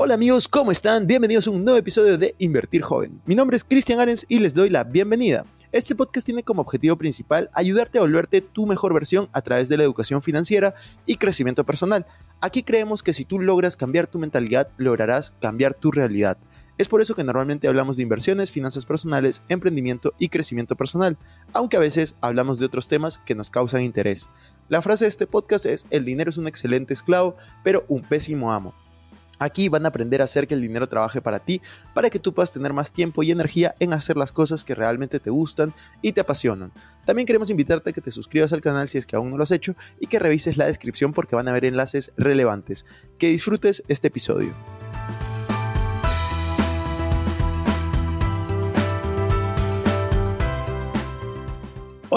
Hola amigos, ¿cómo están? Bienvenidos a un nuevo episodio de Invertir Joven. Mi nombre es Cristian Arens y les doy la bienvenida. Este podcast tiene como objetivo principal ayudarte a volverte tu mejor versión a través de la educación financiera y crecimiento personal. Aquí creemos que si tú logras cambiar tu mentalidad, lograrás cambiar tu realidad. Es por eso que normalmente hablamos de inversiones, finanzas personales, emprendimiento y crecimiento personal, aunque a veces hablamos de otros temas que nos causan interés. La frase de este podcast es, el dinero es un excelente esclavo, pero un pésimo amo. Aquí van a aprender a hacer que el dinero trabaje para ti, para que tú puedas tener más tiempo y energía en hacer las cosas que realmente te gustan y te apasionan. También queremos invitarte a que te suscribas al canal si es que aún no lo has hecho y que revises la descripción porque van a haber enlaces relevantes. Que disfrutes este episodio.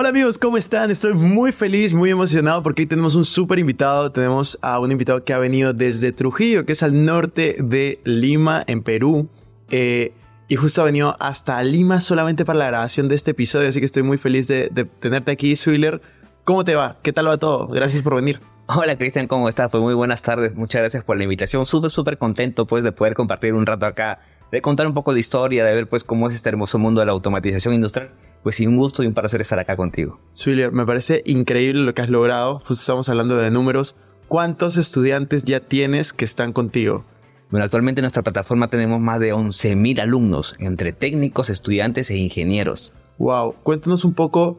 Hola amigos, ¿cómo están? Estoy muy feliz, muy emocionado porque hoy tenemos un súper invitado. Tenemos a un invitado que ha venido desde Trujillo, que es al norte de Lima, en Perú. Eh, y justo ha venido hasta Lima solamente para la grabación de este episodio, así que estoy muy feliz de, tenerte aquí, Swiller. ¿Cómo te va? ¿Qué tal va todo? Gracias por venir. Hola Cristian, ¿cómo estás? Pues muy buenas tardes, muchas gracias por la invitación. Súper, súper contento pues de poder compartir un rato acá, de contar un poco de historia, de ver pues cómo es este hermoso mundo de la automatización industrial pues sí, un gusto y un placer estar acá contigo. Swiller, me parece increíble lo que has logrado. Justo estamos hablando de números. ¿Cuántos estudiantes ya tienes que están contigo? Bueno, actualmente en nuestra plataforma tenemos más de 11.000 alumnos, entre técnicos, estudiantes e ingenieros. Wow, cuéntanos un poco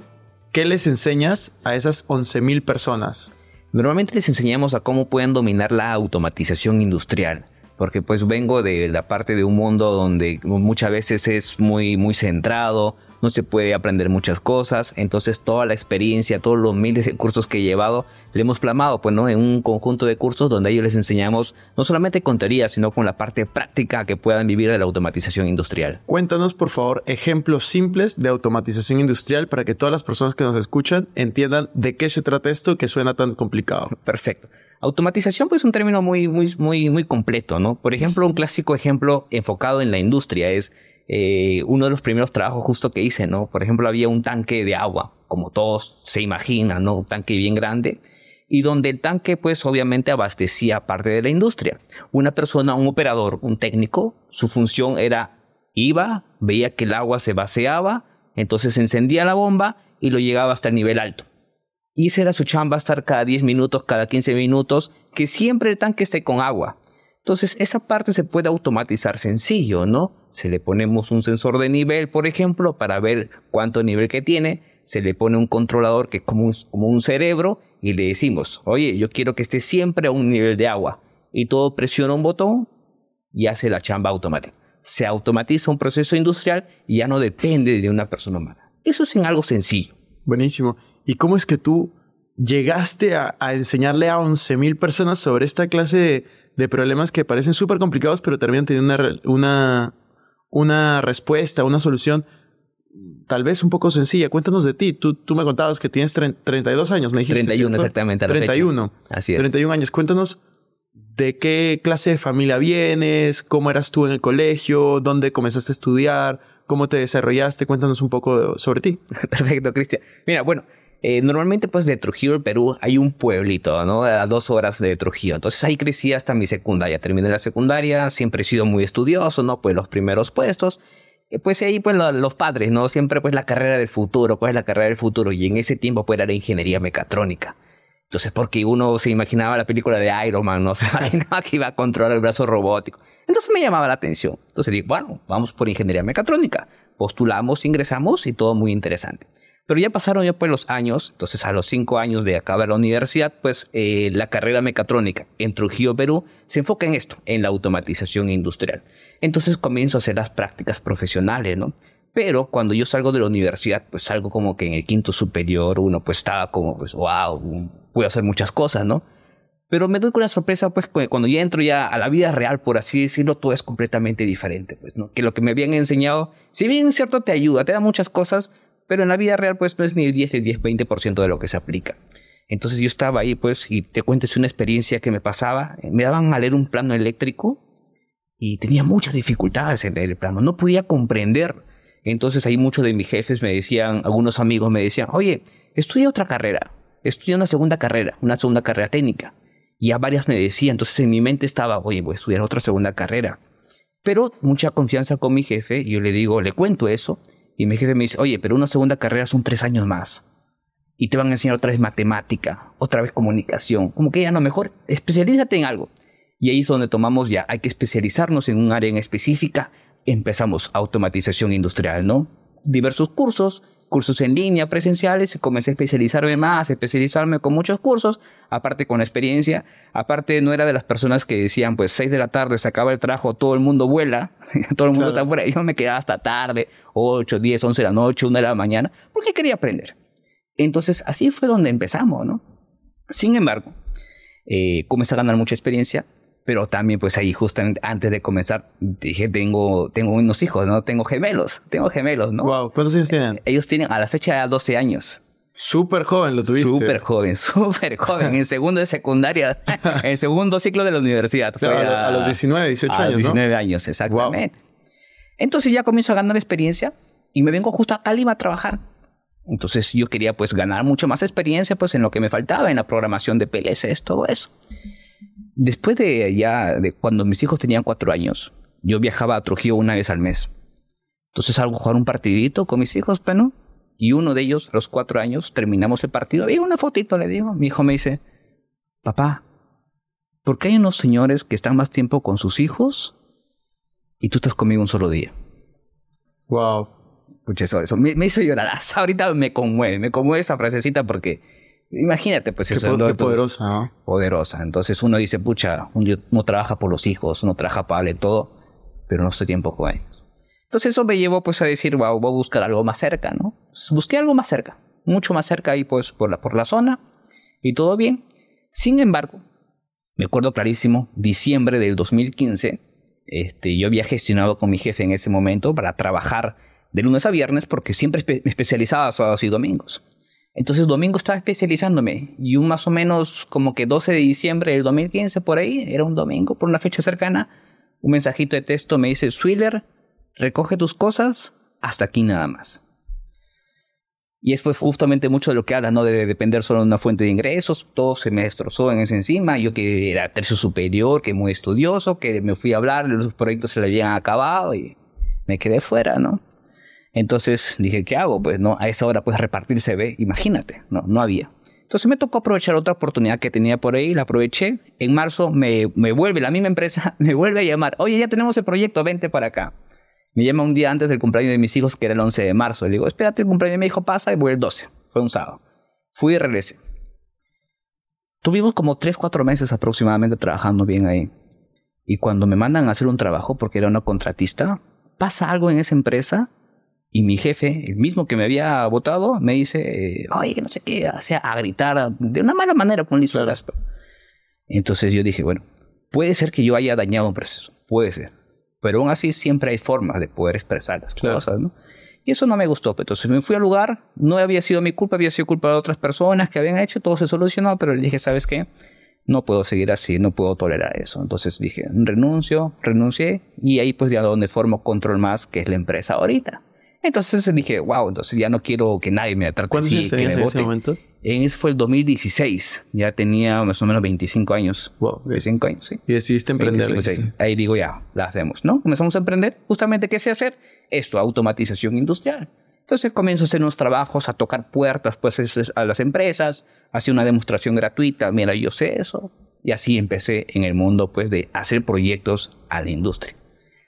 qué les enseñas a esas 11.000 personas. Normalmente les enseñamos a cómo pueden dominar la automatización industrial, porque pues vengo de la parte de un mundo donde muchas veces es muy, muy centrado, no se puede aprender muchas cosas, entonces toda la experiencia, todos los miles de cursos que he llevado, le hemos plamado, pues, ¿no? En un conjunto de cursos donde ellos les enseñamos no solamente con teoría, sino con la parte práctica que puedan vivir de la automatización industrial. Cuéntanos, por favor, ejemplos simples de automatización industrial para que todas las personas que nos escuchan entiendan de qué se trata esto que suena tan complicado. Perfecto. Automatización pues es un término muy, muy, muy, muy completo, ¿no? Por ejemplo, un clásico ejemplo enfocado en la industria es eh, uno de los primeros trabajos justo que hice, ¿no? Por ejemplo, había un tanque de agua, como todos se imaginan, ¿no? Un tanque bien grande, y donde el tanque, pues obviamente abastecía parte de la industria. Una persona, un operador, un técnico, su función era, iba, veía que el agua se vaciaba, entonces encendía la bomba y lo llegaba hasta el nivel alto. Y esa era su chamba, estar cada 10 minutos, cada 15 minutos, que siempre el tanque esté con agua. Entonces, esa parte se puede automatizar sencillo, ¿no? Se le ponemos un sensor de nivel, por ejemplo, para ver cuánto nivel que tiene. Se le pone un controlador que es como un, como un cerebro y le decimos, oye, yo quiero que esté siempre a un nivel de agua. Y todo presiona un botón y hace la chamba automática. Se automatiza un proceso industrial y ya no depende de una persona humana. Eso es en algo sencillo. Buenísimo. ¿Y cómo es que tú llegaste a, a enseñarle a 11.000 personas sobre esta clase de de problemas que parecen súper complicados, pero terminan teniendo una, una, una, respuesta, una solución tal vez un poco sencilla. Cuéntanos de ti. Tú, tú me contabas que tienes 32 años, me dijiste. 31 exactamente. A la 31. Así es. 31 años. Cuéntanos de qué clase de familia vienes, cómo eras tú en el colegio, dónde comenzaste a estudiar, cómo te desarrollaste. Cuéntanos un poco sobre ti. Perfecto, Cristian. Mira, bueno, eh, normalmente pues de Trujillo, Perú, hay un pueblito, ¿no? A dos horas de Trujillo. Entonces ahí crecí hasta mi secundaria. Terminé la secundaria, siempre he sido muy estudioso, ¿no? Pues los primeros puestos. Eh, pues ahí pues los padres, ¿no? Siempre pues la carrera del futuro, pues la carrera del futuro. Y en ese tiempo pues era ingeniería mecatrónica. Entonces, porque uno se imaginaba la película de Iron Man, no se imaginaba que iba a controlar el brazo robótico. Entonces me llamaba la atención. Entonces dije, bueno, vamos por ingeniería mecatrónica. Postulamos, ingresamos y todo muy interesante. Pero ya pasaron ya pues los años, entonces a los cinco años de acabar la universidad, pues eh, la carrera mecatrónica en Trujillo, Perú, se enfoca en esto, en la automatización industrial. Entonces comienzo a hacer las prácticas profesionales, ¿no? Pero cuando yo salgo de la universidad, pues salgo como que en el quinto superior, uno pues estaba como, pues, wow, puedo hacer muchas cosas, ¿no? Pero me doy con la sorpresa, pues, cuando ya entro ya a la vida real, por así decirlo, todo es completamente diferente, pues, ¿no? Que lo que me habían enseñado, si bien cierto, te ayuda, te da muchas cosas, pero en la vida real, pues, no es ni el 10, el 10, 20% de lo que se aplica. Entonces yo estaba ahí, pues, y te cuento, es una experiencia que me pasaba. Me daban a leer un plano eléctrico y tenía muchas dificultades en el plano. No podía comprender. Entonces ahí muchos de mis jefes me decían, algunos amigos me decían, oye, estudia otra carrera, estudia una segunda carrera, una segunda carrera técnica. Y a varias me decían, entonces en mi mente estaba, oye, voy a estudiar otra segunda carrera. Pero mucha confianza con mi jefe, y yo le digo, le cuento eso, y mi jefe me dice, oye, pero una segunda carrera son tres años más. Y te van a enseñar otra vez matemática, otra vez comunicación. Como que ya no, mejor especialízate en algo. Y ahí es donde tomamos ya, hay que especializarnos en un área en específica. Empezamos automatización industrial, ¿no? Diversos cursos, cursos en línea, presenciales, comencé a especializarme más, especializarme con muchos cursos, aparte con experiencia, aparte no era de las personas que decían, pues 6 de la tarde se acaba el trabajo, todo el mundo vuela, todo el mundo está fuera, yo me quedaba hasta tarde, 8, 10, 11 de la noche, 1 de la mañana, porque quería aprender. Entonces así fue donde empezamos, ¿no? Sin embargo, eh, comencé a ganar mucha experiencia, pero también pues ahí justamente antes de comenzar dije tengo tengo unos hijos no tengo gemelos tengo gemelos no wow cuántos años tienen eh, ellos tienen a la fecha 12 años Súper joven lo tuviste. Súper joven, súper joven. En segundo de secundaria, en segundo ciclo de la universidad. a, los 19, 18 años. A los 19 años, exactamente. Entonces ya comienzo a ganar experiencia y me vengo justo a Cali a trabajar. Entonces yo quería pues ganar mucho más experiencia pues en lo que me faltaba, en la programación de PLCs, todo eso. Después de ya, de cuando mis hijos tenían cuatro años, yo viajaba a Trujillo una vez al mes. Entonces salgo a jugar un partidito con mis hijos, pero Y uno de ellos, a los cuatro años, terminamos el partido. Había una fotito, le digo. Mi hijo me dice, papá, ¿por qué hay unos señores que están más tiempo con sus hijos y tú estás conmigo un solo día? Wow. Escuché eso, eso. Me, hizo llorar. Hasta ahorita me conmueve, me conmueve esa frasecita porque Imagínate, pues eso. Qué, poderosa, ¿no? Poderosa. Entonces uno dice, pucha, uno trabaja por los hijos, uno trabaja para darle todo, pero no estoy tiempo con ellos. Entonces eso me llevó pues a decir, wow, voy a buscar algo más cerca, ¿no? busqué algo más cerca, mucho más cerca ahí pues por la, por la zona y todo bien. Sin embargo, me acuerdo clarísimo, diciembre del 2015, este, yo había gestionado con mi jefe en ese momento para trabajar de lunes a viernes porque siempre me especializaba sábados y domingos. Entonces domingo estaba especializándome y un más o menos como que 12 de diciembre del 2015 por ahí, era un domingo por una fecha cercana, un mensajito de texto me dice, Swiller, recoge tus cosas, hasta aquí nada más. Y es pues justamente mucho de lo que habla, ¿no? De depender solo de una fuente de ingresos, todo se me destrozó en ese encima, yo que era tercio superior, que muy estudioso, que me fui a hablar, los proyectos se le habían acabado y me quedé fuera, ¿no? Entonces dije, ¿qué hago? Pues no, a esa hora puedes repartir CV, imagínate, no, no había. Entonces me tocó aprovechar otra oportunidad que tenía por ahí, la aproveché. En marzo me, me vuelve la misma empresa, me vuelve a llamar, oye, ya tenemos el proyecto, vente para acá. Me llama un día antes del cumpleaños de mis hijos, que era el 11 de marzo. Le digo, espérate, el cumpleaños de mi hijo pasa y voy el 12. Fue un sábado. Fui y regresé. Tuvimos como 3, 4 meses aproximadamente trabajando bien ahí. Y cuando me mandan a hacer un trabajo, porque era una contratista, pasa algo en esa empresa y mi jefe, el mismo que me había votado, me dice, oye, que no sé qué, sea, a gritar de una mala manera con Liz Entonces yo dije, bueno, puede ser que yo haya dañado un proceso, puede ser. Pero aún así siempre hay formas de poder expresar las cosas, ¿no? Y eso no me gustó. Entonces me fui al lugar, no había sido mi culpa, había sido culpa de otras personas que habían hecho, todo se solucionó, pero le dije, ¿sabes qué? No puedo seguir así, no puedo tolerar eso. Entonces dije, renuncio, renuncié, y ahí pues ya donde formo Control Más, que es la empresa ahorita. Entonces dije, wow, entonces ya no quiero que nadie me trate así, que me en ese momento? En ese fue el 2016. Ya tenía más o menos 25 años. Wow. 25 años, sí. Y decidiste emprender. Ahí digo, ya, la hacemos, ¿no? Comenzamos a emprender. Justamente, ¿qué sé hacer? Esto, automatización industrial. Entonces comienzo a hacer unos trabajos, a tocar puertas pues, a las empresas, hacía una demostración gratuita, mira, yo sé eso. Y así empecé en el mundo pues, de hacer proyectos a la industria.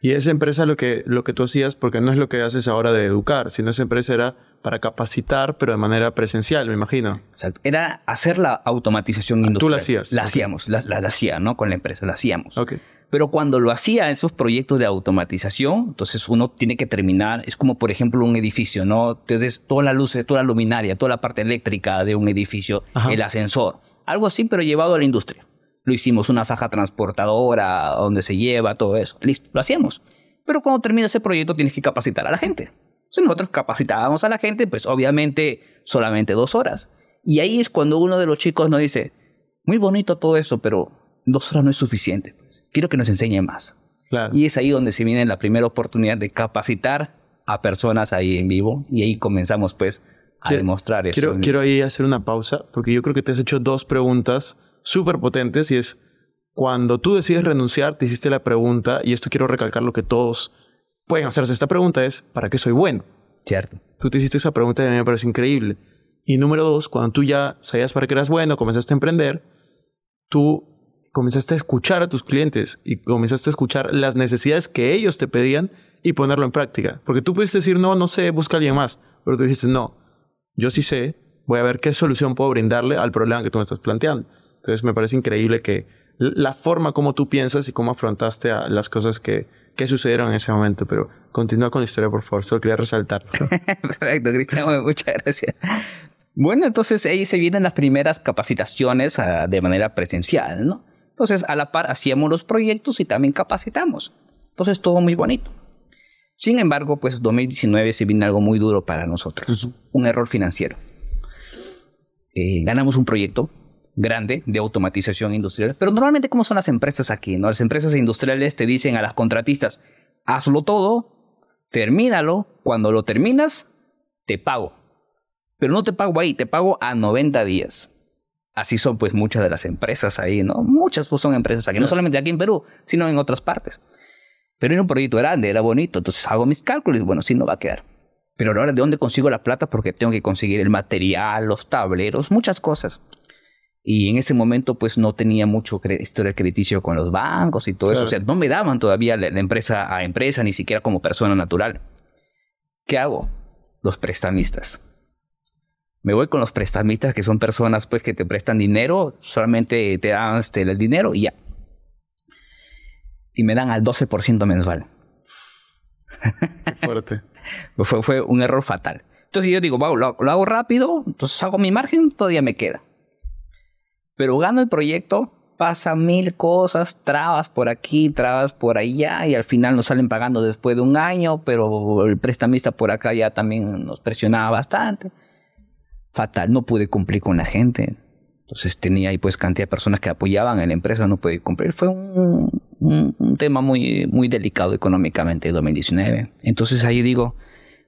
Y esa empresa lo que, lo que tú hacías, porque no es lo que haces ahora de educar, sino esa empresa era para capacitar, pero de manera presencial, me imagino. Exacto. Era hacer la automatización industrial. Tú la hacías. La hacíamos, la, la, hacía, ¿no? Con la empresa, la hacíamos. Ok. Pero cuando lo hacía esos proyectos de automatización, entonces uno tiene que terminar, es como por ejemplo un edificio, ¿no? Entonces toda la luz, toda la luminaria, toda la parte eléctrica de un edificio, el ascensor, algo así, pero llevado a la industria. Lo hicimos una faja transportadora, donde se lleva, todo eso. Listo, lo hacíamos. Pero cuando termina ese proyecto tienes que capacitar a la gente. Si nosotros capacitábamos a la gente, pues obviamente solamente dos horas. Y ahí es cuando uno de los chicos nos dice, muy bonito todo eso, pero dos horas no es suficiente. Quiero que nos enseñe más. Y es ahí donde se viene la primera oportunidad de capacitar a personas ahí en vivo y ahí comenzamos pues a demostrar eso. Quiero, quiero ahí hacer una pausa porque yo creo que te has hecho dos preguntas súper potentes y es cuando tú decides renunciar, te hiciste la pregunta y esto quiero recalcar lo que todos pueden hacerse. Esta pregunta es, ¿para qué soy bueno? Cierto. Tú te hiciste esa pregunta y a mí me parece increíble. Y número dos, cuando tú ya sabías para qué eras bueno, comenzaste a emprender, tú comenzaste a escuchar a tus clientes y comenzaste a escuchar las necesidades que ellos te pedían y ponerlo en práctica. Porque tú pudiste decir, no, no sé, busca a alguien más. Pero tú dijiste, no, yo sí sé, voy a ver qué solución puedo brindarle al problema que tú me estás planteando. Entonces me parece increíble que la forma como tú piensas y cómo afrontaste a las cosas que, que sucedieron en ese momento. Pero continúa con la historia, por favor. Solo quería resaltar. Perfecto, Cristian. Muchas gracias. Bueno, entonces ahí se vienen las primeras capacitaciones ah, de manera presencial, ¿no? Entonces, a la par hacíamos los proyectos y también capacitamos. Entonces, todo muy bonito. Sin embargo, pues 2019 se viene algo muy duro para nosotros. Un error financiero. Eh, ganamos un proyecto grande de automatización industrial. Pero normalmente, ¿cómo son las empresas aquí? ¿no? Las empresas industriales te dicen a las contratistas, hazlo todo, termínalo, cuando lo terminas, te pago. Pero no te pago ahí, te pago a 90 días. Así son pues muchas de las empresas ahí, ¿no? Muchas pues son empresas aquí, no solamente aquí en Perú, sino en otras partes. Pero era un proyecto grande, era bonito, entonces hago mis cálculos y bueno, sí no va a quedar. Pero ahora, ¿de dónde consigo la plata? Porque tengo que conseguir el material, los tableros, muchas cosas. Y en ese momento, pues no tenía mucho historial crediticio con los bancos y todo eso. O sea, no me daban todavía la, empresa a empresa, ni siquiera como persona natural. ¿Qué hago? Los prestamistas. Me voy con los prestamistas, que son personas pues que te prestan dinero, solamente te dan este, el dinero y ya. Y me dan al 12% mensual. Qué fuerte. fue, fue un error fatal. Entonces yo digo, wow, lo hago rápido, entonces hago mi margen, todavía me queda. Pero gano el proyecto, pasa mil cosas, trabas por aquí, trabas por allá, y al final nos salen pagando después de un año, pero el prestamista por acá ya también nos presionaba bastante. Fatal, no pude cumplir con la gente. Entonces tenía ahí pues cantidad de personas que apoyaban en la empresa, no pude cumplir. Fue un, un, tema muy, muy delicado económicamente en 2019. Entonces ahí digo,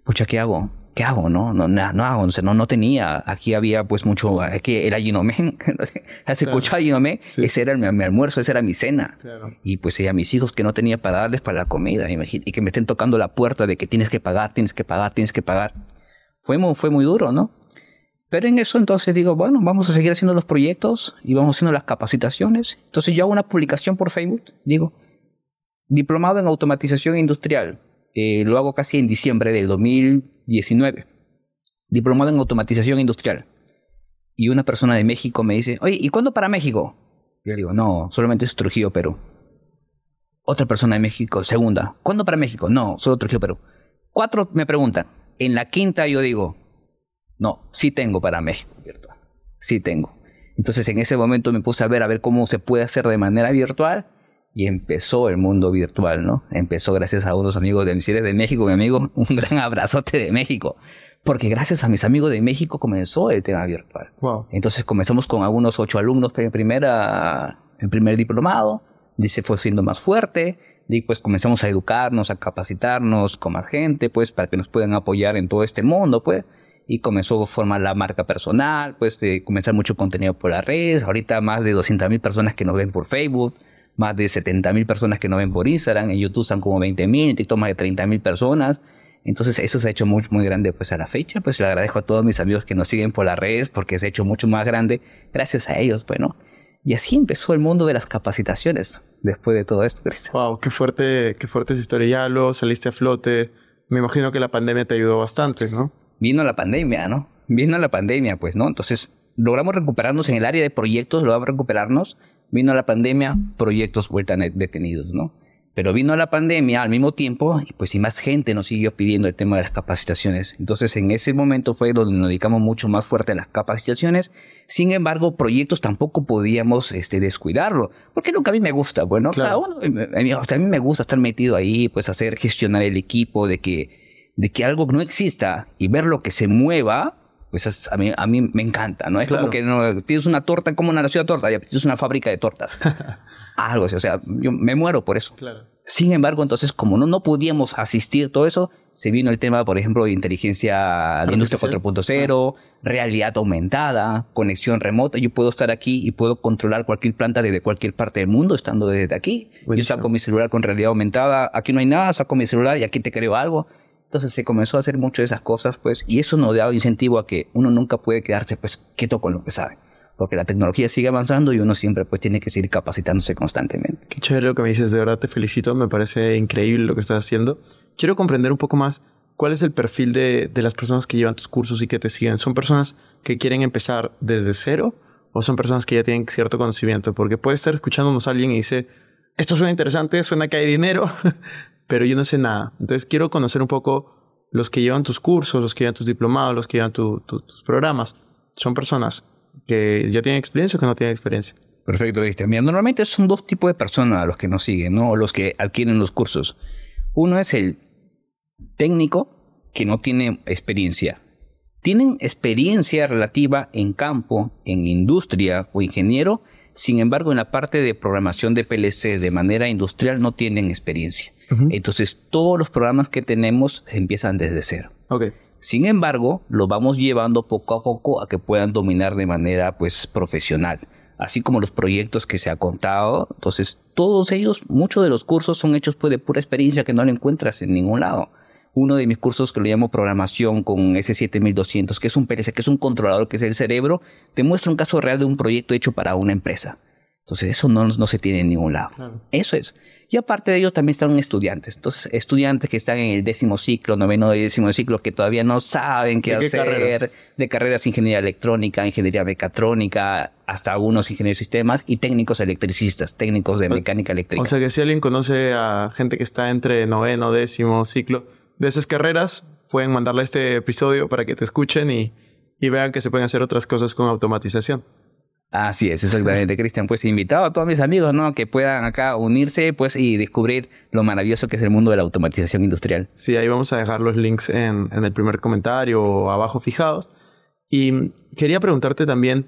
pucha, ¿qué hago? ¿qué hago? No, no, no, no hago, no, no tenía. Aquí había pues mucho, que era Ginomé, se escuchaba Ginomé, ese era mi, almuerzo, esa era mi cena. Y pues a mis hijos que no tenía para darles para la comida, y que me estén tocando la puerta de que tienes que pagar, tienes que pagar, tienes que pagar. Fue muy, fue muy duro, ¿no? Pero en eso entonces digo, bueno, vamos a seguir haciendo los proyectos y vamos haciendo las capacitaciones. Entonces yo hago una publicación por Facebook, digo, diplomado en automatización industrial. Eh, lo hago casi en diciembre del 2000 19, diplomado en automatización industrial. Y una persona de México me dice, oye, ¿y cuándo para México? Yo digo, no, solamente es Trujillo, Perú. Otra persona de México, segunda, ¿cuándo para México? No, solo Trujillo, Perú. Cuatro me preguntan. En la quinta yo digo, no, sí tengo para México virtual. Sí tengo. Entonces en ese momento me puse a ver a ver cómo se puede hacer de manera virtual y empezó el mundo virtual, ¿no? Empezó gracias a unos amigos de Misiones de México, mi amigo, un gran abrazote de México. Porque gracias a mis amigos de México comenzó el tema virtual. Wow. Entonces comenzamos con algunos ocho alumnos en, primera, en primer diplomado, y se fue siendo más fuerte, y pues comenzamos a educarnos, a capacitarnos con más gente, pues para que nos puedan apoyar en todo este mundo, pues. Y comenzó a formar la marca personal, pues de comenzar mucho contenido por las redes. Ahorita más de 200 mil personas que nos ven por Facebook más de 70 mil personas que no ven por Instagram, en YouTube están como 20 mil, en TikTok más de 30 mil personas. Entonces eso se ha hecho muy, muy grande pues a la fecha, pues le agradezco a todos mis amigos que nos siguen por las redes porque se ha hecho mucho más grande gracias a ellos, bueno. Y así empezó el mundo de las capacitaciones después de todo esto, Cristian. Wow, qué fuerte, qué fuerte esa historia. Ya lo saliste a flote. Me imagino que la pandemia te ayudó bastante, ¿no? Vino la pandemia, ¿no? Vino la pandemia, pues, ¿no? Entonces logramos recuperarnos en el área de proyectos, logramos recuperarnos, Vino la pandemia, proyectos vueltan detenidos, ¿no? Pero vino la pandemia al mismo tiempo y pues y más gente nos siguió pidiendo el tema de las capacitaciones. Entonces en ese momento fue donde nos dedicamos mucho más fuerte a las capacitaciones. Sin embargo, proyectos tampoco podíamos este, descuidarlo, porque es lo que a mí me gusta. Bueno, claro. a, mí, a mí me gusta estar metido ahí, pues hacer gestionar el equipo, de que, de que algo no exista y ver lo que se mueva, pues a mí, a mí me encanta, ¿no? Es como que no, tienes una torta, como una nació de torta, ya tienes una fábrica de tortas. Algo así, o sea, yo me muero por eso. Claro. Sin embargo, entonces, como no, no podíamos asistir todo eso, se vino el tema, por ejemplo, de inteligencia de industria 4.0, realidad aumentada, conexión remota. Yo puedo estar aquí y puedo controlar cualquier planta desde cualquier parte del mundo, estando desde aquí. Yo saco mi celular con realidad aumentada, aquí no hay nada, saco mi celular y aquí te creo algo. Entonces se comenzó a hacer mucho de esas cosas, pues, y eso nos da incentivo a que uno nunca puede quedarse, pues, quieto con lo que sabe porque la tecnología sigue avanzando y uno siempre pues tiene que seguir capacitándose constantemente. Qué chévere lo que me dices, de verdad te felicito, me parece increíble lo que estás haciendo. Quiero comprender un poco más cuál es el perfil de, de las personas que llevan tus cursos y que te siguen. ¿Son personas que quieren empezar desde cero o son personas que ya tienen cierto conocimiento? Porque puede estar escuchándonos alguien y dice, esto suena interesante, suena que hay dinero, pero yo no sé nada. Entonces quiero conocer un poco los que llevan tus cursos, los que llevan tus diplomados, los que llevan tus programas. Son personas que ya tienen experiencia o que no tienen experiencia. Perfecto, Cristian. Mira, normalmente son dos tipos de personas los que nos siguen, ¿no? O los que adquieren los cursos. Uno es el técnico que no tiene experiencia. Tienen experiencia relativa en campo, en industria o ingeniero, sin embargo, en la parte de programación de PLC de manera industrial no tienen experiencia. Entonces, todos los programas que tenemos empiezan desde cero. Okay. Sin embargo, lo vamos llevando poco a poco a que puedan dominar de manera pues profesional, así como los proyectos que se ha contado. Entonces, todos ellos, muchos de los cursos son hechos pues, de pura experiencia que no lo encuentras en ningún lado. Uno de mis cursos que lo llamo programación con S7200, que es un PLC, que es un controlador, que es el cerebro, te muestra un caso real de un proyecto hecho para una empresa. Entonces, eso no, no se tiene en ningún lado. Eso es. Y aparte de ello, también están estudiantes. Entonces, estudiantes que están en el décimo ciclo, noveno y décimo ciclo, que todavía no saben qué, hacer. De carreras de ingeniería electrónica, ingeniería mecatrónica, hasta algunos ingenieros de sistemas y técnicos electricistas, técnicos de mecánica eléctrica. O sea que si alguien conoce a gente que está entre noveno, décimo ciclo de esas carreras, pueden mandarle este episodio para que te escuchen y, y vean que se pueden hacer otras cosas con automatización. Así es, exactamente, Cristian. Pues invitado a todos mis amigos, ¿no? Que puedan acá unirse, pues, y descubrir lo maravilloso que es el mundo de la automatización industrial. Sí, ahí vamos a dejar los links en, el primer comentario o abajo fijados. Y quería preguntarte también,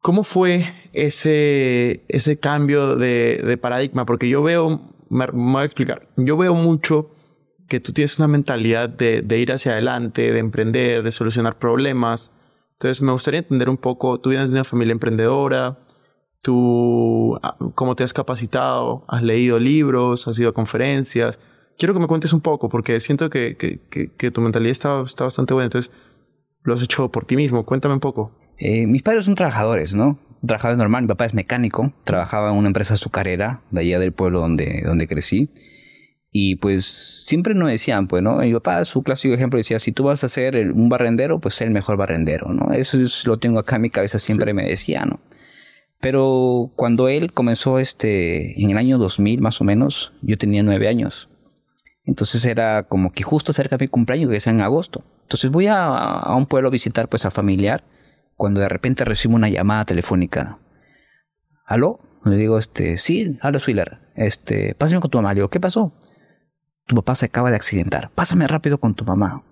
¿cómo fue ese, ese cambio de, paradigma? Porque yo veo, me, voy a explicar, yo veo mucho que tú tienes una mentalidad de, de ir hacia adelante, de emprender, de solucionar problemas entonces me gustaría entender un poco, tú vienes de una familia emprendedora, tú ah, cómo te has capacitado, has leído libros, has ido a conferencias. Quiero que me cuentes un poco porque siento que, que, tu mentalidad está, está, bastante buena. Entonces, lo has hecho por ti mismo. Cuéntame un poco. Eh, mis padres son trabajadores, ¿no? Un trabajador normal. Mi papá es mecánico, trabajaba en una empresa azucarera de allá del pueblo donde, donde crecí. Y pues siempre nos decían, pues, ¿no? Mi papá, su clásico ejemplo decía, si tú vas a ser un barrendero, pues sé el mejor barrendero, ¿no? Eso lo tengo acá en mi cabeza, siempre me decía, ¿no? Pero cuando él comenzó este, en el año 2000 más o menos, yo tenía nueve años. Entonces era como que justo cerca de mi cumpleaños, que es en agosto. Entonces voy a, a, un pueblo a visitar pues a familiar, cuando de repente recibo una llamada telefónica. ¿Aló? Le digo, este, sí, habla Swiller. Este, pásame con tu mamá. Le digo, ¿qué pasó? Tu papá se acaba de accidentar, pásame rápido con tu mamá.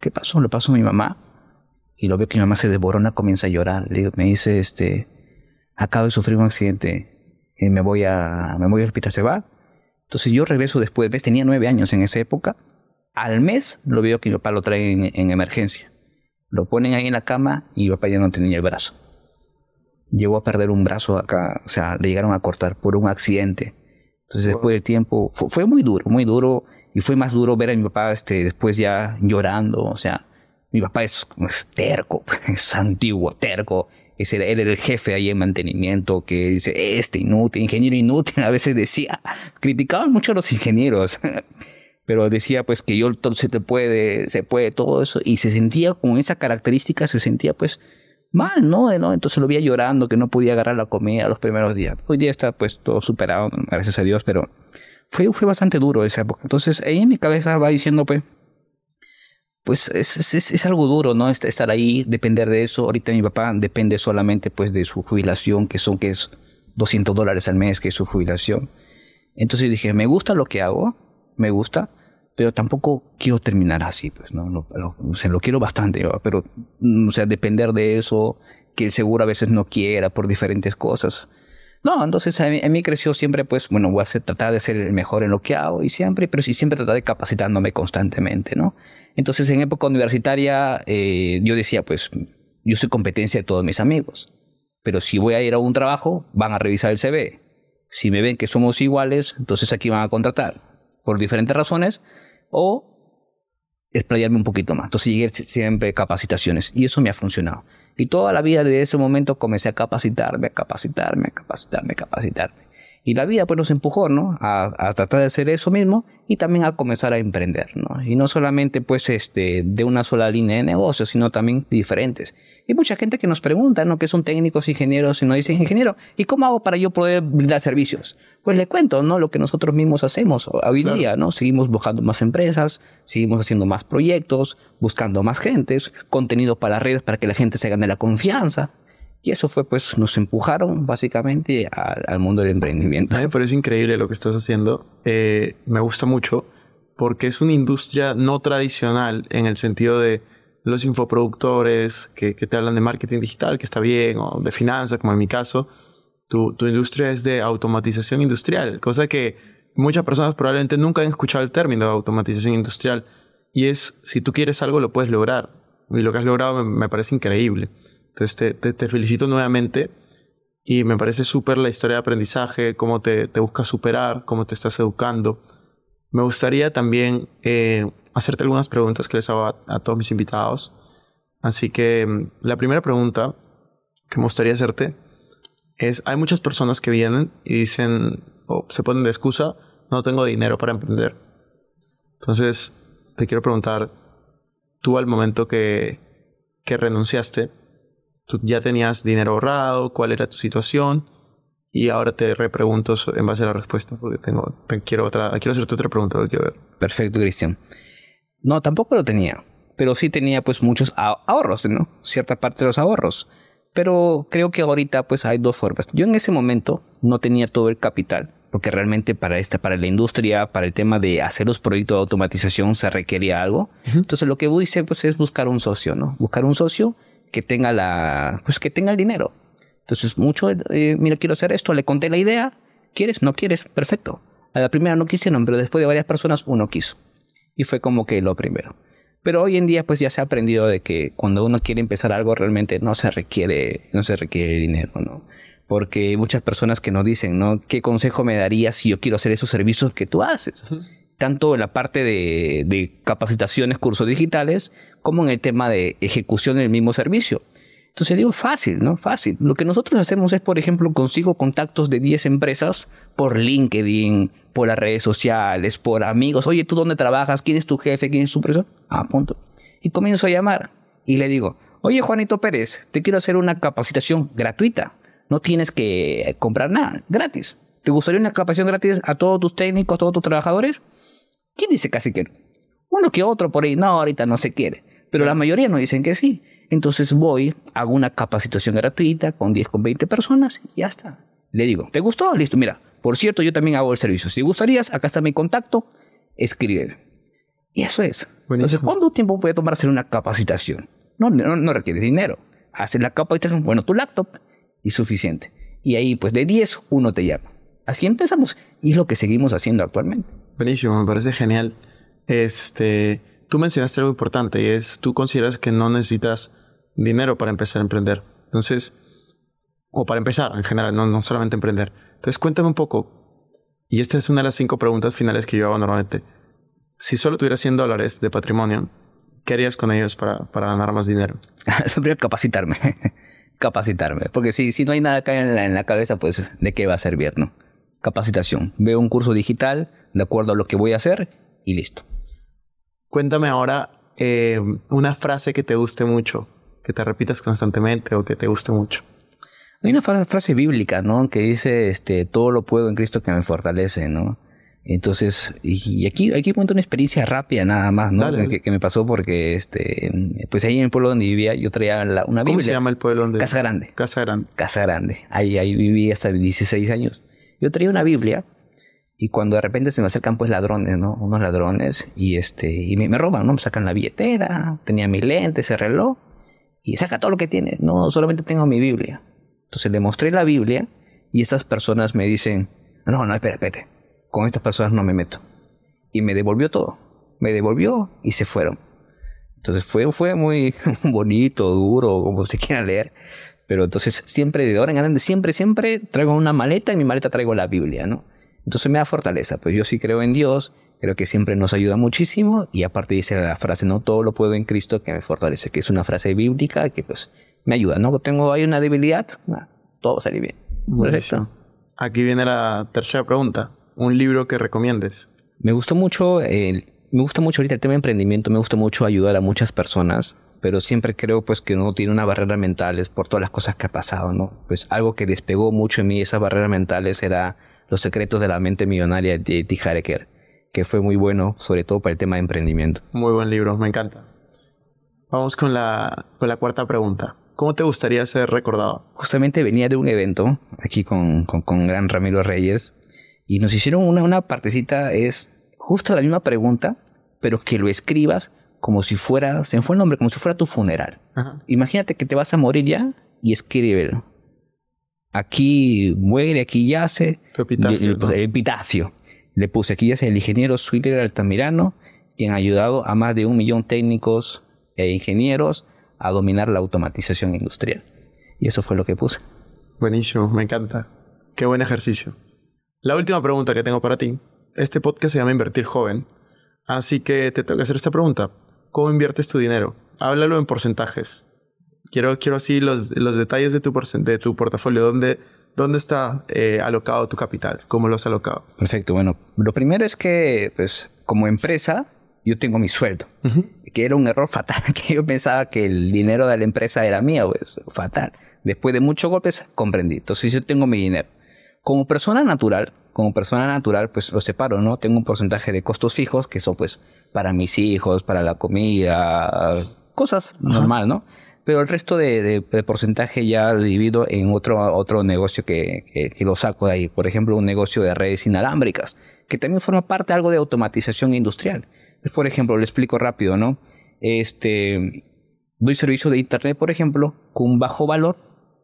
¿Qué pasó? Le pasó mi mamá. Y lo veo que mi mamá se devorona, comienza a llorar. Le me dice, este, acabo de sufrir un accidente, y me voy a, me voy al hospital, ¿se va? Entonces yo regreso después, ¿ves? Tenía nueve años en esa época. Al mes lo veo que mi papá lo trae en, en emergencia. Lo ponen ahí en la cama y mi papá ya no tenía el brazo. Llegó a perder un brazo acá, o sea, le llegaron a cortar por un accidente. Entonces, después de tiempo, fue, muy duro, muy duro. Y fue más duro ver a mi papá este, después ya llorando. O sea, mi papá es, terco, es antiguo, terco. Es él era el jefe ahí en mantenimiento que dice, este inútil, ingeniero inútil. A veces decía, criticaban mucho a los ingenieros. Pero decía pues que yo todo se te puede, se puede todo eso. Y se sentía con esa característica, se sentía pues mal, ¿no? ¿no? Entonces lo veía llorando, que no podía agarrar la comida los primeros días. Hoy día está pues todo superado, gracias a Dios, pero fue, fue bastante duro esa época. Entonces ahí en mi cabeza va diciendo, pues, pues es, es, es, algo duro, ¿no? Estar ahí, depender de eso. Ahorita mi papá depende solamente pues de su jubilación, que son que es 200 dólares al mes, que es su jubilación. Entonces dije, me gusta lo que hago, me gusta, pero tampoco quiero terminar así, pues, ¿no? Lo, lo, o sea, lo quiero bastante, pero, mm, o sea, depender de eso, que el seguro a veces no quiera por diferentes cosas. No, entonces en mí, creció siempre, pues, bueno, voy a hacer, tratar de ser el mejor en lo que hago y siempre, pero sí siempre tratar de capacitándome constantemente, ¿no? Entonces en época universitaria eh, yo decía, pues, yo soy competencia de todos mis amigos, pero si voy a ir a un trabajo, van a revisar el CV. Si me ven que somos iguales, entonces aquí van a contratar, por diferentes razones, o explayarme un poquito más. Entonces llegué siempre capacitaciones y eso me ha funcionado. Y toda la vida de ese momento comencé a capacitarme, a capacitarme, a capacitarme, a capacitarme. Y la vida pues nos empujó, ¿no? A, a, tratar de hacer eso mismo y también a comenzar a emprender, ¿no? Y no solamente pues este, de una sola línea de negocio, sino también diferentes. Y mucha gente que nos pregunta, ¿no? Que son técnicos, ingenieros, y nos dicen, ingeniero, ¿y cómo hago para yo poder brindar servicios? Pues le cuento, ¿no? Lo que nosotros mismos hacemos hoy claro. día, ¿no? Seguimos buscando más empresas, seguimos haciendo más proyectos, buscando más gentes, contenido para redes para que la gente se gane la confianza. Y eso fue, pues, nos empujaron básicamente al, mundo del emprendimiento. Me parece increíble lo que estás haciendo. Eh, me gusta mucho porque es una industria no tradicional en el sentido de los infoproductores que, te hablan de marketing digital, que está bien, o de finanzas, como en mi caso. Tu, industria es de automatización industrial, cosa que muchas personas probablemente nunca han escuchado el término de automatización industrial. Y es, si tú quieres algo, lo puedes lograr. Y lo que has logrado me parece increíble. Entonces te, te, te felicito nuevamente y me parece súper la historia de aprendizaje, cómo te, te, buscas superar, cómo te estás educando. Me gustaría también eh, hacerte algunas preguntas que les hago a, a, todos mis invitados. Así que mm, la primera pregunta que me gustaría hacerte es, hay muchas personas que vienen y dicen, o se ponen de excusa, no tengo dinero para emprender. Entonces, te quiero preguntar, tú al momento que, que renunciaste, tú ya tenías dinero ahorrado, cuál era tu situación y ahora te repregunto en base a la respuesta porque tengo te quiero otra quiero hacerte otra pregunta quiero ver. Perfecto, Cristian. No, tampoco lo tenía, pero sí tenía pues muchos ahorros, ¿no? Cierta parte de los ahorros. Pero creo que ahorita pues hay dos formas. Yo en ese momento no tenía todo el capital, porque realmente para esta, para la industria, para el tema de hacer los proyectos de automatización se requería algo. Uh -huh. Entonces lo que hice pues es buscar un socio, ¿no? Buscar un socio que tenga la, pues que tenga el dinero. Entonces, mucho, eh, mira, quiero hacer esto, le conté la idea, ¿quieres? ¿No quieres? Perfecto. A la primera no quisieron, pero después de varias personas uno quiso. Y fue como que lo primero. Pero hoy en día pues ya se ha aprendido de que cuando uno quiere empezar algo realmente no se requiere, no se requiere dinero, ¿no? Porque hay muchas personas que nos dicen, ¿no? ¿Qué consejo me darías si yo quiero hacer esos servicios que tú haces? Tanto en la parte de, de, capacitaciones, cursos digitales, como en el tema de ejecución del mismo servicio. Entonces digo, fácil, ¿no? Fácil. Lo que nosotros hacemos es, por ejemplo, consigo contactos de 10 empresas por LinkedIn, por las redes sociales, por amigos. Oye, ¿tú dónde trabajas? ¿Quién es tu jefe? ¿Quién es tu profesor? Ah, punto. Y comienzo a llamar y le digo, oye, Juanito Pérez, te quiero hacer una capacitación gratuita. No tienes que comprar nada, gratis. ¿Te gustaría una capacitación gratis a todos tus técnicos, a todos tus trabajadores? ¿Quién dice casi que no? Uno que otro por ahí, no, ahorita no se quiere. Pero la mayoría nos dicen que sí. Entonces voy, hago una capacitación gratuita con 10, con 20 personas y ya está. Le digo, ¿te gustó? Listo, mira. Por cierto, yo también hago el servicio. Si gustarías, acá está mi contacto, escribe. Y eso es. Buenísimo. Entonces, ¿cuánto tiempo puede tomar hacer una capacitación? No, no, no requiere dinero. Haces la capacitación, bueno, tu laptop y suficiente. Y ahí, pues de 10, uno te llama. Así empezamos y es lo que seguimos haciendo actualmente. Buenísimo, me parece genial. Este, tú mencionaste algo importante y es, tú consideras que no necesitas dinero para empezar a emprender. Entonces, o para empezar en general, no, no solamente emprender. Entonces, cuéntame un poco, y esta es una de las cinco preguntas finales que yo hago normalmente. Si solo tuvieras 100 dólares de patrimonio, ¿qué harías con ellos para, para ganar más dinero? Primero, capacitarme. capacitarme. Porque si, si no hay nada acá en la, en la cabeza, pues, ¿de qué va a servir, no? Capacitación. Veo un curso digital de acuerdo a lo que voy a hacer y listo. Cuéntame ahora eh, una frase que te guste mucho, que te repitas constantemente o que te guste mucho. Hay una frase bíblica, ¿no? Que dice, este, todo lo puedo en Cristo que me fortalece, ¿no? Entonces, y aquí, aquí cuento una experiencia rápida nada más, ¿no? Que, me pasó porque, este, pues ahí en el pueblo donde vivía yo traía una Biblia. ¿Cómo se llama el pueblo donde? Casa Grande. Casa Grande. Casa Grande. Ahí, ahí viví hasta 16 años. Yo traía una Biblia y cuando de repente se me acercan pues ladrones, ¿no? Unos ladrones y este, y me, roban, ¿no? Me sacan la billetera, tenía mi lente, ese reloj y saca todo lo que tiene. No, solamente tengo mi Biblia. Entonces le mostré la Biblia y esas personas me dicen, no, no, espera, espera con estas personas no me meto. Y me devolvió todo. Me devolvió y se fueron. Entonces fue, fue muy bonito, duro, como se quiera leer. Pero entonces siempre, de ahora en adelante, siempre, siempre traigo una maleta y en mi maleta traigo la Biblia, ¿no? Entonces me da fortaleza. Pues yo sí creo en Dios, creo que siempre nos ayuda muchísimo. Y aparte dice la frase, no todo lo puedo en Cristo que me fortalece, que es una frase bíblica que pues me ayuda, ¿no? Tengo ahí una debilidad, todo va a salir bien. Aquí viene la tercera pregunta un libro que recomiendes. Me gustó mucho, me gusta mucho ahorita el tema de emprendimiento, me gusta mucho ayudar a muchas personas, pero siempre creo pues que uno tiene una barrera mentales por todas las cosas que ha pasado, ¿no? Pues algo que despegó mucho en mí esas barreras mentales era Los secretos de la mente millonaria de T. Hareker, que fue muy bueno, sobre todo para el tema de emprendimiento. Muy buen libro, me encanta. Vamos con la, con la cuarta pregunta. ¿Cómo te gustaría ser recordado? Justamente venía de un evento aquí con, con, con Gran Ramiro Reyes y nos hicieron una, una partecita, es justo la misma pregunta, pero que lo escribas como si fuera, se me fue el nombre, como si fuera tu funeral. Imagínate que te vas a morir ya y escríbelo. Aquí muere, aquí yace. Tu epitafio. El, epitafio. Le puse aquí yace el ingeniero Swiller Altamirano, quien ha ayudado a más de un millón técnicos e ingenieros a dominar la automatización industrial. Y eso fue lo que puse. Buenísimo, me encanta. Qué buen ejercicio. La última pregunta que tengo para ti. Este podcast se llama Invertir Joven. Así que te tengo que hacer esta pregunta. ¿Cómo inviertes tu dinero? Háblalo en porcentajes. Quiero, quiero así los, los detalles de tu, de tu portafolio. ¿Dónde, dónde está eh, alocado tu capital? ¿Cómo lo has alocado? Perfecto. Bueno, lo primero es que, pues, como empresa, yo tengo mi sueldo. Que era un error fatal. Que yo pensaba que el dinero de la empresa era mío. Pues, fatal. Después de muchos golpes, comprendí. Entonces, yo tengo mi dinero. Como persona natural, como persona natural, pues lo separo, ¿no? Tengo un porcentaje de costos fijos que son pues para mis hijos, para la comida, cosas normal, ¿no? Pero el resto de, porcentaje ya lo divido en otro, otro negocio que, que, lo saco de ahí. Por ejemplo, un negocio de redes inalámbricas, que también forma parte algo de automatización industrial. Pues, por ejemplo, le explico rápido, ¿no? Este, doy servicio de internet, por ejemplo, con un bajo valor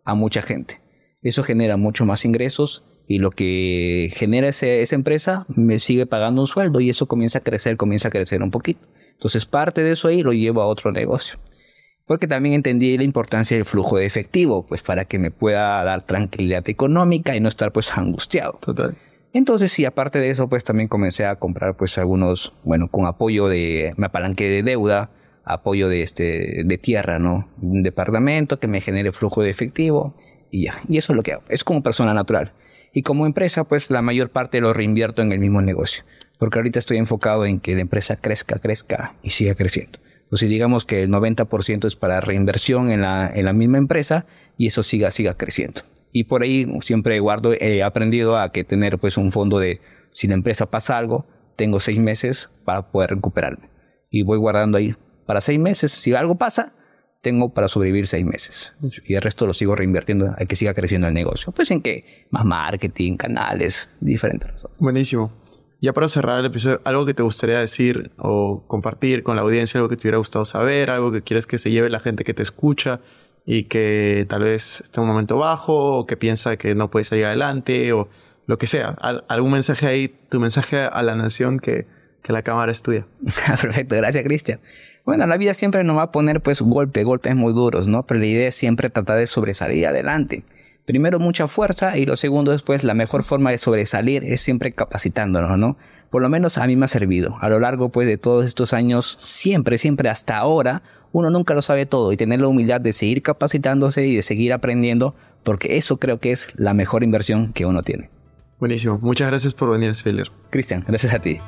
a mucha gente. Eso genera mucho más ingresos y lo que genera esa empresa me sigue pagando un sueldo y eso comienza a crecer, comienza a crecer un poquito. Entonces parte de eso ahí lo llevo a otro negocio. Porque también entendí la importancia del flujo de efectivo, pues para que me pueda dar tranquilidad económica y no estar pues angustiado. Total. Entonces sí, aparte de eso, pues también comencé a comprar pues algunos, bueno, con apoyo de, me apalanqué de deuda, apoyo de, este, de tierra, ¿no? Un departamento que me genere flujo de efectivo y ya. Y eso es lo que hago. Es como persona natural. Y como empresa, pues la mayor parte lo reinvierto en el mismo negocio. Porque ahorita estoy enfocado en que la empresa crezca, crezca y siga creciendo. Entonces digamos que el 90% es para reinversión en la, en la misma empresa y eso siga, siga creciendo. Y por ahí siempre guardo, he aprendido a que tener pues un fondo de si la empresa pasa algo, tengo seis meses para poder recuperarme. Y voy guardando ahí para seis meses. Si algo pasa, tengo para sobrevivir seis meses. Y el resto lo sigo reinvirtiendo a que siga creciendo el negocio. Pues en que más marketing, canales, diferentes Buenísimo. Ya para cerrar el episodio, algo que te gustaría decir o compartir con la audiencia, algo que te hubiera gustado saber, algo que quieres que se lleve la gente que te escucha y que tal vez esté en un momento bajo o que piensa que no puede salir adelante o lo que sea. algún mensaje ahí, tu mensaje a la nación que, que la cámara es tuya. Perfecto, gracias Cristian. Bueno, la vida siempre nos va a poner pues golpe, golpes muy duros, ¿no? Pero la idea es siempre tratar de sobresalir adelante. Primero mucha fuerza y lo segundo después la mejor forma de sobresalir es siempre capacitándonos, ¿no? Por lo menos a mí me ha servido. A lo largo pues de todos estos años, siempre, siempre hasta ahora, uno nunca lo sabe todo y tener la humildad de seguir capacitándose y de seguir aprendiendo, porque eso creo que es la mejor inversión que uno tiene. Buenísimo. Muchas gracias por venir, Spiller. Cristian, gracias a ti.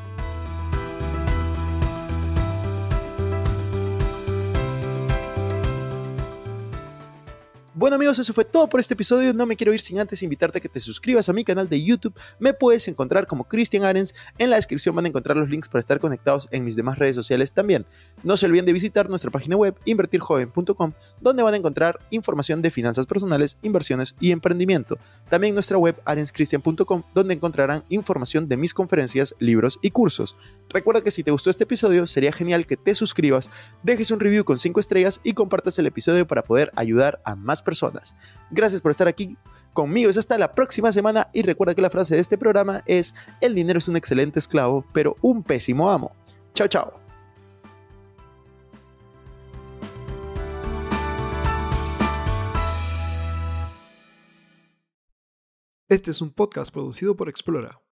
Bueno amigos, eso fue todo por este episodio. No me quiero ir sin antes invitarte a que te suscribas a mi canal de YouTube. Me puedes encontrar como Cristian Arens. En la descripción van a encontrar los links para estar conectados en mis demás redes sociales también. No se olviden de visitar nuestra página web invertirjoven.com, donde van a encontrar información de finanzas personales, inversiones y emprendimiento. También nuestra web arenscristian.com, donde encontrarán información de mis conferencias, libros y cursos. Recuerda que si te gustó este episodio, sería genial que te suscribas, dejes un review con 5 estrellas y compartas el episodio para poder ayudar a más Gracias por estar aquí conmigo. Es hasta la próxima semana y recuerda que la frase de este programa es, el dinero es un excelente esclavo, pero un pésimo amo. Chao, chao. Este es un podcast producido por Explora.